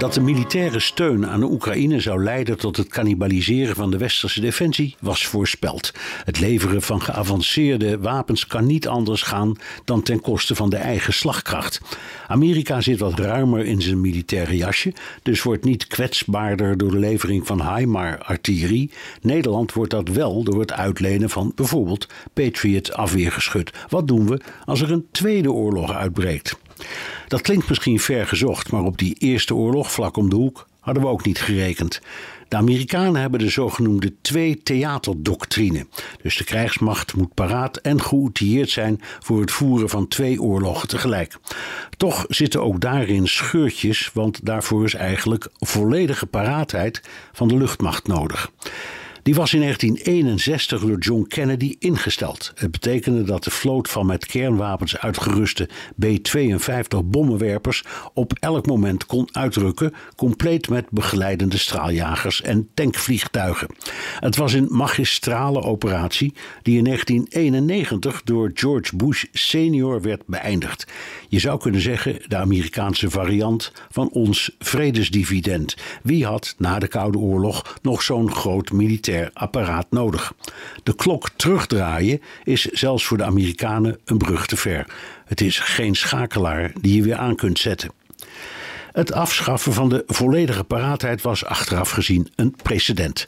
Dat de militaire steun aan de Oekraïne zou leiden tot het cannibaliseren van de westerse defensie was voorspeld. Het leveren van geavanceerde wapens kan niet anders gaan dan ten koste van de eigen slagkracht. Amerika zit wat ruimer in zijn militaire jasje, dus wordt niet kwetsbaarder door de levering van HIMAR-artillerie. Nederland wordt dat wel door het uitlenen van bijvoorbeeld Patriot afweergeschut. Wat doen we als er een tweede oorlog uitbreekt? Dat klinkt misschien ver gezocht, maar op die eerste oorlog vlak om de hoek hadden we ook niet gerekend. De Amerikanen hebben de zogenoemde twee-theaterdoctrine. Dus de krijgsmacht moet paraat en geoutilleerd zijn voor het voeren van twee oorlogen tegelijk. Toch zitten ook daarin scheurtjes, want daarvoor is eigenlijk volledige paraatheid van de luchtmacht nodig. Die was in 1961 door John Kennedy ingesteld. Het betekende dat de vloot van met kernwapens uitgeruste B-52 bommenwerpers op elk moment kon uitrukken, compleet met begeleidende straaljagers en tankvliegtuigen. Het was een magistrale operatie die in 1991 door George Bush senior werd beëindigd. Je zou kunnen zeggen de Amerikaanse variant van ons vredesdividend. Wie had na de Koude Oorlog nog zo'n groot apparaat nodig. De klok terugdraaien is zelfs voor de Amerikanen een brug te ver. Het is geen schakelaar die je weer aan kunt zetten. Het afschaffen van de volledige paraatheid was achteraf gezien een precedent.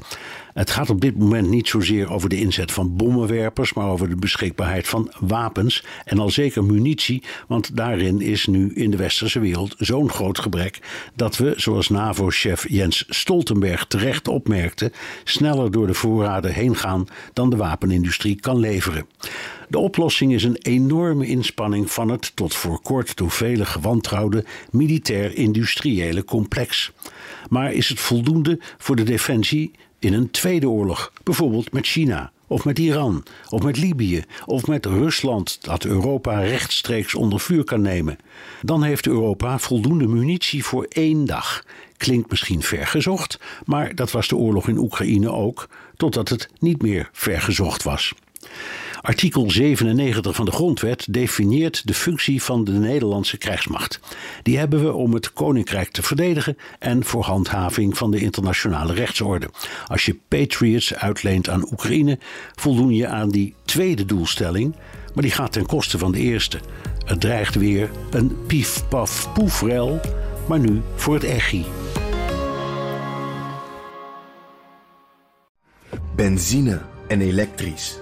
Het gaat op dit moment niet zozeer over de inzet van bommenwerpers, maar over de beschikbaarheid van wapens en al zeker munitie, want daarin is nu in de westerse wereld zo'n groot gebrek dat we, zoals NAVO-chef Jens Stoltenberg terecht opmerkte, sneller door de voorraden heen gaan dan de wapenindustrie kan leveren. De oplossing is een enorme inspanning van het tot voor kort door velen gewantrouwde militair-industriële complex. Maar is het voldoende voor de defensie in een tweede oorlog, bijvoorbeeld met China? Of met Iran, of met Libië, of met Rusland, dat Europa rechtstreeks onder vuur kan nemen. Dan heeft Europa voldoende munitie voor één dag. Klinkt misschien vergezocht, maar dat was de oorlog in Oekraïne ook, totdat het niet meer vergezocht was. Artikel 97 van de Grondwet definieert de functie van de Nederlandse krijgsmacht. Die hebben we om het koninkrijk te verdedigen en voor handhaving van de internationale rechtsorde. Als je Patriots uitleent aan Oekraïne, voldoen je aan die tweede doelstelling, maar die gaat ten koste van de eerste. Het dreigt weer een pief-paf-poefrel, maar nu voor het echi. Benzine en elektrisch